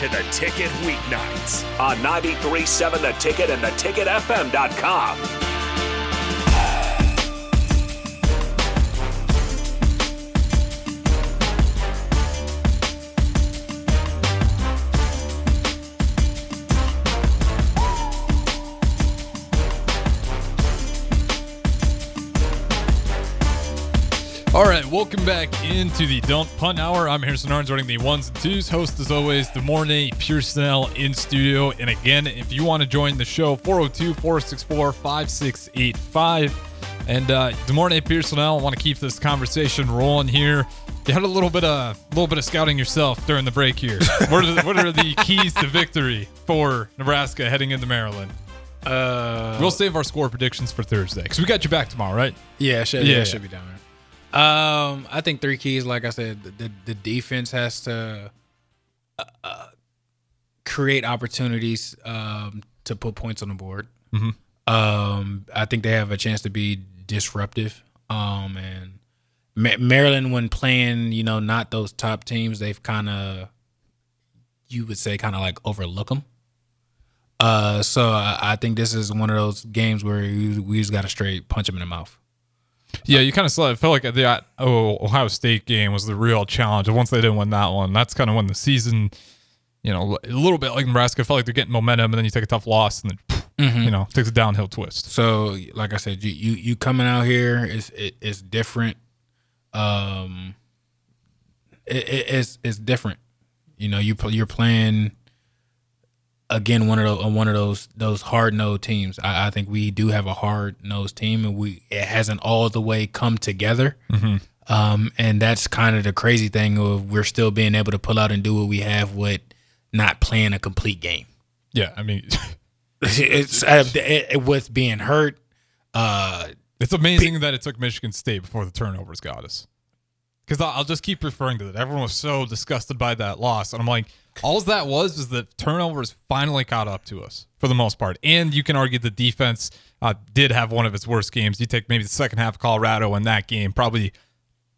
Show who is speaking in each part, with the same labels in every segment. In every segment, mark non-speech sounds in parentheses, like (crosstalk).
Speaker 1: to the ticket weeknights on 93.7 The Ticket and theticketfm.com.
Speaker 2: All right, welcome back into the Don't Punt Hour. I'm Harrison Arns running the ones and twos. Host, as always, De'Mornay Pierson-El in studio. And again, if you want to join the show, 402 464 5685. And uh, De'Mornay Pierson-El, I want to keep this conversation rolling here. You had a little bit of a little bit of scouting yourself during the break here. (laughs) what, are the, what are the keys to victory for Nebraska heading into Maryland?
Speaker 3: Uh,
Speaker 2: We'll save our score predictions for Thursday because we got you back tomorrow, right?
Speaker 3: yeah, should,
Speaker 2: Yeah,
Speaker 3: yeah,
Speaker 2: yeah.
Speaker 3: should be down there. Um, I think three keys. Like I said, the the, defense has to uh, uh, create opportunities um, to put points on the board. Um, I think they have a chance to be disruptive. Um, and Ma- Maryland, when playing, you know, not those top teams, they've kind of, you would say, kind of like overlook them. Uh, so I, I think this is one of those games where we, we just got to straight punch them in the mouth.
Speaker 2: Yeah, you kind of saw. It felt like the uh, oh, Ohio State game was the real challenge. And once they didn't win that one, that's kind of when the season, you know, a little bit like Nebraska felt like they're getting momentum, and then you take a tough loss, and then you know takes a downhill twist.
Speaker 3: So, like I said, you you, you coming out here is it, it's different. Um, it, it, it's it's different. You know, you you're playing again one of those one of those those hard nosed teams. I, I think we do have a hard nosed team, and we it hasn't all the way come together. Um, and that's kind of the crazy thing of we're still being able to pull out and do what we have with not playing a complete game.
Speaker 2: Yeah, I mean, (laughs)
Speaker 3: it's uh, it, with being hurt. Uh,
Speaker 2: it's amazing that it took Michigan State before the turnovers got us. Because I'll just keep referring to that. Everyone was so disgusted by that loss, and I'm like, all that was is that turnovers finally caught up to us for the most part. And you can argue the defense uh, did have one of its worst games. You take maybe the second half of Colorado in that game, probably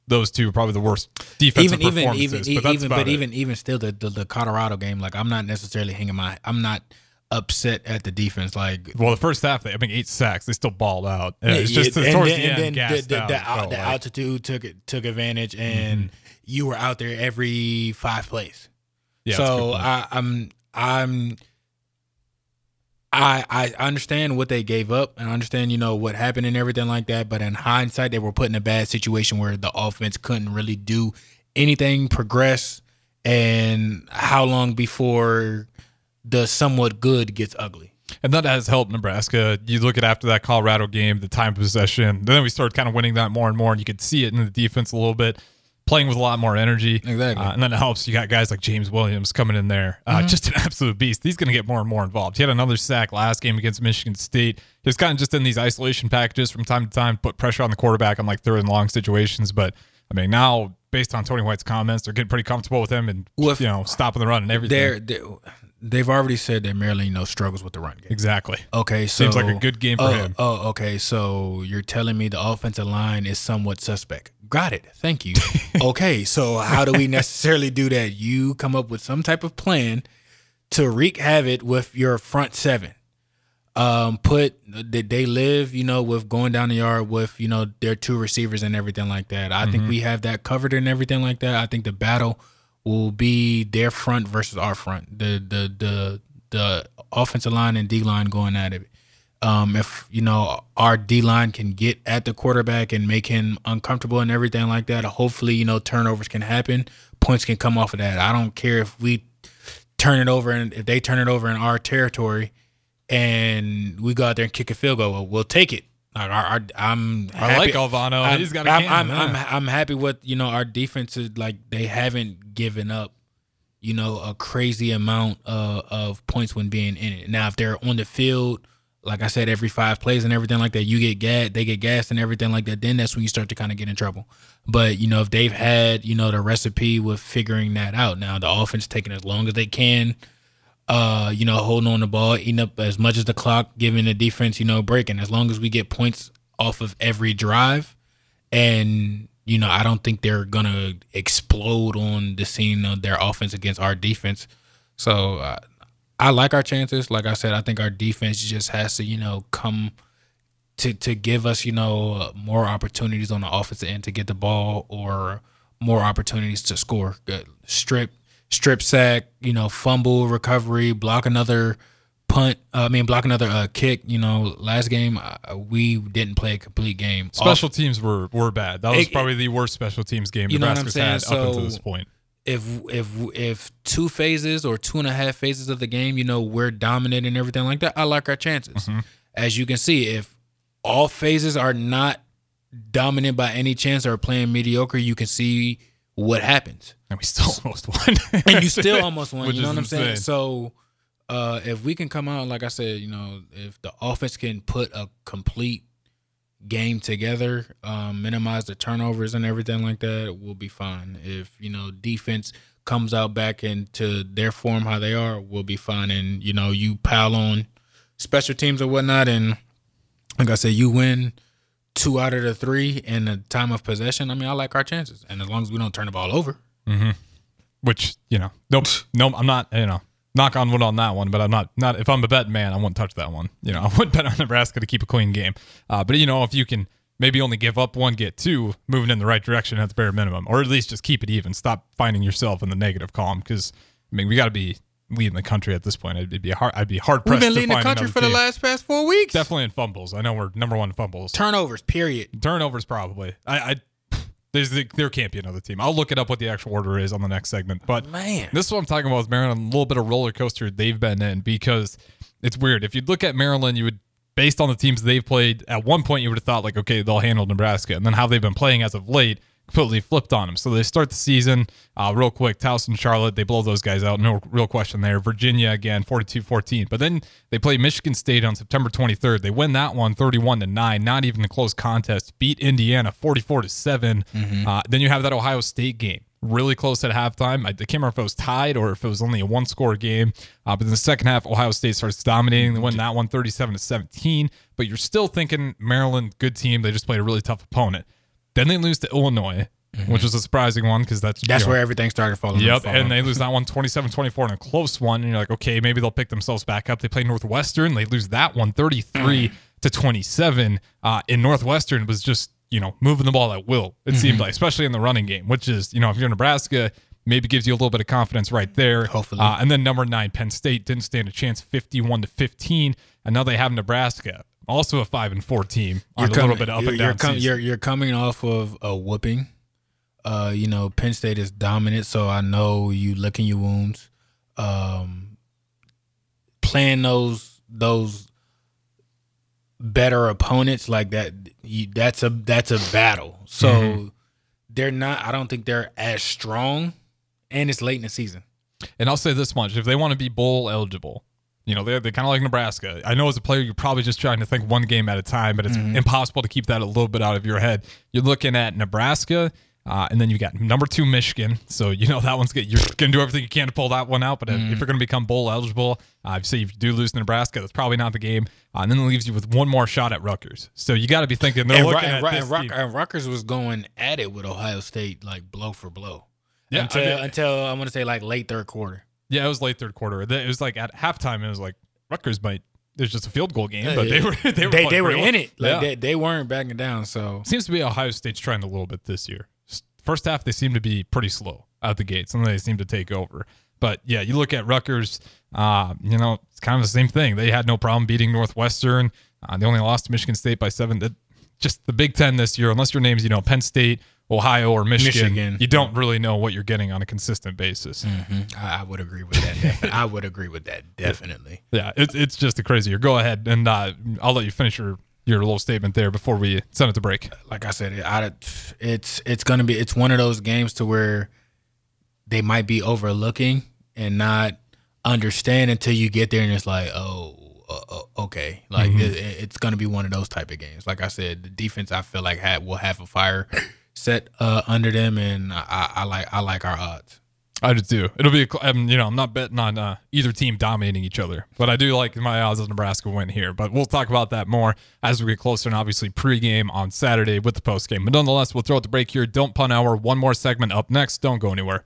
Speaker 2: those two are probably the worst defensive
Speaker 3: even even
Speaker 2: performances.
Speaker 3: even
Speaker 2: but that's
Speaker 3: even but
Speaker 2: it.
Speaker 3: even even still the, the the Colorado game like I'm not necessarily hanging my I'm not upset at the defense like
Speaker 2: well, the first half, they I mean, eight sacks, they still balled out. Yeah, it's
Speaker 3: Yeah,
Speaker 2: just
Speaker 3: and
Speaker 2: towards
Speaker 3: then,
Speaker 2: the end,
Speaker 3: and the, the,
Speaker 2: out,
Speaker 3: the,
Speaker 2: it
Speaker 3: al-
Speaker 2: felt
Speaker 3: the
Speaker 2: like. Mm-hmm.
Speaker 3: altitude took it took advantage and you were out there every five plays
Speaker 2: Yeah, that's a good
Speaker 3: so. I, I'm I'm I I understand what they gave up and I understand you know what happened and everything like that. But in hindsight, they were put in a bad situation where the offense couldn't really do anything, progress, and how long before the somewhat good gets ugly.
Speaker 2: And that has helped Nebraska. You look at after that Colorado game, the time of possession. Then we started kind of winning that more and more, and you could see it in the defense a little bit, playing with a lot more energy.
Speaker 3: Exactly.
Speaker 2: Uh, and then it helps. You got guys like James Williams coming in there, uh,
Speaker 3: Mm-hmm.
Speaker 2: just an absolute beast. He's going to get more and more involved. He had another sack last game against Michigan State. He was kind of just in these isolation packages from time to time, put pressure on the quarterback on like third and long situations. But I mean, now based on Tony White's comments, they're getting pretty comfortable with him and
Speaker 3: With-
Speaker 2: you know stopping the run and everything.
Speaker 3: They're they've already said that Maryland you know struggles with the run game.
Speaker 2: exactly.
Speaker 3: Okay, so
Speaker 2: Seems like a good game for
Speaker 3: oh,
Speaker 2: him.
Speaker 3: Oh, okay. So you're telling me the offensive line is somewhat suspect. Got it. Thank you. (laughs) okay, so how do we necessarily do that? You come up with some type of plan to wreak havoc with your front seven. Um, put did they live, you know, with going down the yard with, you know, their two receivers and everything like that. I think we have that covered and everything like that. I think the battle will be their front versus our front. The the the the offensive line and D line going at it. Um, if you know our D line can get at the quarterback and make him uncomfortable and everything like that, hopefully you know turnovers can happen, points can come off of that. I don't care if we turn it over and if they turn it over in our territory, and we go out there and kick a field goal, well, we'll take it. Like our, our I'm
Speaker 2: I like
Speaker 3: happy-
Speaker 2: Alvano.
Speaker 3: I'm,
Speaker 2: He's got a
Speaker 3: I'm,
Speaker 2: cannon,
Speaker 3: I'm,
Speaker 2: yeah.
Speaker 3: I'm, I'm happy with you know our defense is like they haven't given up you know a crazy amount of, of points when being in it. Now if they're on the field, like I said, every five plays and everything like that, you get gas, they get gassed and everything like that. Then that's when you start to kind of get in trouble. But you know if they've had you know the recipe with figuring that out. Now the offense taking as long as they can uh, you know, holding on the ball, eating up as much as the clock, giving the defense, you know, breaking. As long as we get points off of every drive, and you know, I don't think they're gonna explode on the scene of their offense against our defense. So uh, I like our chances. Like I said, I think our defense just has to, you know, come to to give us, you know, more opportunities on the offensive end to get the ball or more opportunities to score. Strip, strip sack, you know, fumble recovery, block another punt. Uh, I mean, block another uh, kick. You know, last game uh, we didn't play a complete game.
Speaker 2: Special
Speaker 3: Off-
Speaker 2: teams were were bad. That was
Speaker 3: It-
Speaker 2: probably the worst special teams game
Speaker 3: You know what I'm
Speaker 2: Nebraska's
Speaker 3: saying?
Speaker 2: had up until
Speaker 3: So-
Speaker 2: this point.
Speaker 3: if if if two phases or two and a half phases of the game, you know, we're dominant and everything like that, I like our chances.
Speaker 2: Mm-hmm.
Speaker 3: As you can see, if all phases are not dominant by any chance or playing mediocre, you can see what happens.
Speaker 2: And we still (laughs) almost won.
Speaker 3: And you still almost won.
Speaker 2: Which
Speaker 3: you know
Speaker 2: is
Speaker 3: what I'm saying? So uh if we can come out, like I said, you know, if the offense can put a complete game together, um, minimize the turnovers and everything like that, we'll be fine. If you know defense comes out back into their form how they are, we'll be fine. And you know you pile on special teams or whatnot, and like I said, you win two out of the three in the time of possession. I mean, I like our chances, and as long as we don't turn the ball over,
Speaker 2: Which you know, nope, nope. I'm not. You know, knock on wood on that one. But I'm not. Not if I'm a betting man, I won't touch that one. You know, (laughs) I wouldn't bet on Nebraska to keep a clean game. Uh, but you know, if you can maybe only give up one, get two, moving in the right direction at the bare minimum, or at least just keep it even. Stop finding yourself in the negative column because I mean, we got to be leading the country at this point. I'd be hard. I'd be hard pressed.
Speaker 3: we've
Speaker 2: pressed.
Speaker 3: been
Speaker 2: to
Speaker 3: leading the country
Speaker 2: another
Speaker 3: for the last past four weeks.
Speaker 2: Definitely in fumbles. I know we're number one in fumbles.
Speaker 3: Turnovers, period.
Speaker 2: Turnovers, probably. I, I there's the, there can't be another team. I'll look it up what the actual order is on the next segment. But
Speaker 3: Man.
Speaker 2: this is what I'm talking about with Maryland. A little bit of roller coaster they've been in because it's weird. If you look at Maryland, you would based on the teams they've played. At one point, you would have thought like, okay, they'll handle Nebraska, and then how they've been playing as of late completely flipped on them. So they start the season uh, real quick. Towson, Charlotte, they blow those guys out. No real question there. Virginia again, 42-14. But then they play Michigan State on September 23rd. They win that one 31 to 9, not even a close contest. Beat Indiana 44 to 7. Uh, then you have that Ohio State game. Really close at halftime. I, I can't remember if it was tied or if it was only a one score game. Uh, but in the second half, Ohio State starts dominating. They win that one 37 to 17. But you're still thinking Maryland, good team. They just played a really tough opponent. Then they lose to Illinois, which was a surprising one because that's
Speaker 3: That's
Speaker 2: you know,
Speaker 3: where everything started falling.
Speaker 2: Yep, and they lose that one 27-24 in a close one. And you're like, okay, maybe they'll pick themselves back up. They play Northwestern. They lose that one 33 to 27. Uh, in Northwestern was just, you know, moving the ball at will, it seemed like, especially in the running game, which is, you know, if you're in Nebraska, maybe gives you a little bit of confidence right there.
Speaker 3: Hopefully.
Speaker 2: Uh, and then number nine, Penn State didn't stand a chance 51 to 15. And now they have Nebraska, also a 5 and 4 team on a little bit up
Speaker 3: you're,
Speaker 2: and down.
Speaker 3: You're, com- you're, you're coming off of a whooping. Uh, you know, Penn State is dominant, so I know you licking your wounds. Um, playing those those better opponents like that, you, that's a that's a battle. So
Speaker 2: Mm-hmm.
Speaker 3: they're not. I don't think they're as strong, and it's late in the season.
Speaker 2: And I'll say this much: if they want to be bowl eligible, you know, they're, they're kind of like Nebraska. I know as a player, you're probably just trying to think one game at a time, but it's impossible to keep that a little bit out of your head. You're looking at Nebraska, uh, and then you've got number two Michigan. So you know (laughs) that one's good. You're going to do everything you can to pull that one out. But if you're going to become bowl eligible, uh, say if you do lose to Nebraska, that's probably not the game. Uh, and then it leaves you with one more shot at Rutgers. So you got to be thinking they're
Speaker 3: And,
Speaker 2: looking
Speaker 3: and,
Speaker 2: at
Speaker 3: and, Ruck- and Rutgers was going at it with Ohio State like blow for blow.
Speaker 2: Yeah, I
Speaker 3: until
Speaker 2: mean-
Speaker 3: until I'm gonna say like late third quarter.
Speaker 2: Yeah, it was late third quarter. It was like at halftime, it was like Rutgers might. There's just a field goal game, but they were (laughs) they were
Speaker 3: they, they were in it. Like
Speaker 2: Yeah.
Speaker 3: they, they weren't backing down. So
Speaker 2: Seems to be Ohio State's trend a little bit this year. First half, they seem to be pretty slow out the gates, and they seem to take over. But yeah, you look at Rutgers, uh, you know, it's kind of the same thing. They had no problem beating Northwestern. Uh, they only lost to Michigan State by seven. That, just the Big Ten this year, unless your name's, you know, Penn State, Ohio, or Michigan,
Speaker 3: Michigan.
Speaker 2: you don't really know what you're getting on a consistent basis.
Speaker 3: I, I would agree with that. I would agree with that definitely.
Speaker 2: Yeah, it's it's just a crazy year. Go ahead, and uh, I'll let you finish your, your little statement there before we send it to break.
Speaker 3: Like I said, I, it's it's gonna be it's one of those games to where they might be overlooking and not understand until you get there and it's like oh. Uh, uh, okay, like
Speaker 2: Mm-hmm.
Speaker 3: it, it's gonna be one of those type of games. Like I said, the defense I feel like had will have a fire set uh, under them, and I, I like I like our odds.
Speaker 2: I do too. It'll be, a um, you know, I'm not betting on uh, either team dominating each other, but I do like my odds of Nebraska win here. But we'll talk about that more as we get closer, and obviously pregame on Saturday with the postgame. But nonetheless, we'll throw out the break here. Don't Punt Hour. One more segment up next. Don't go anywhere.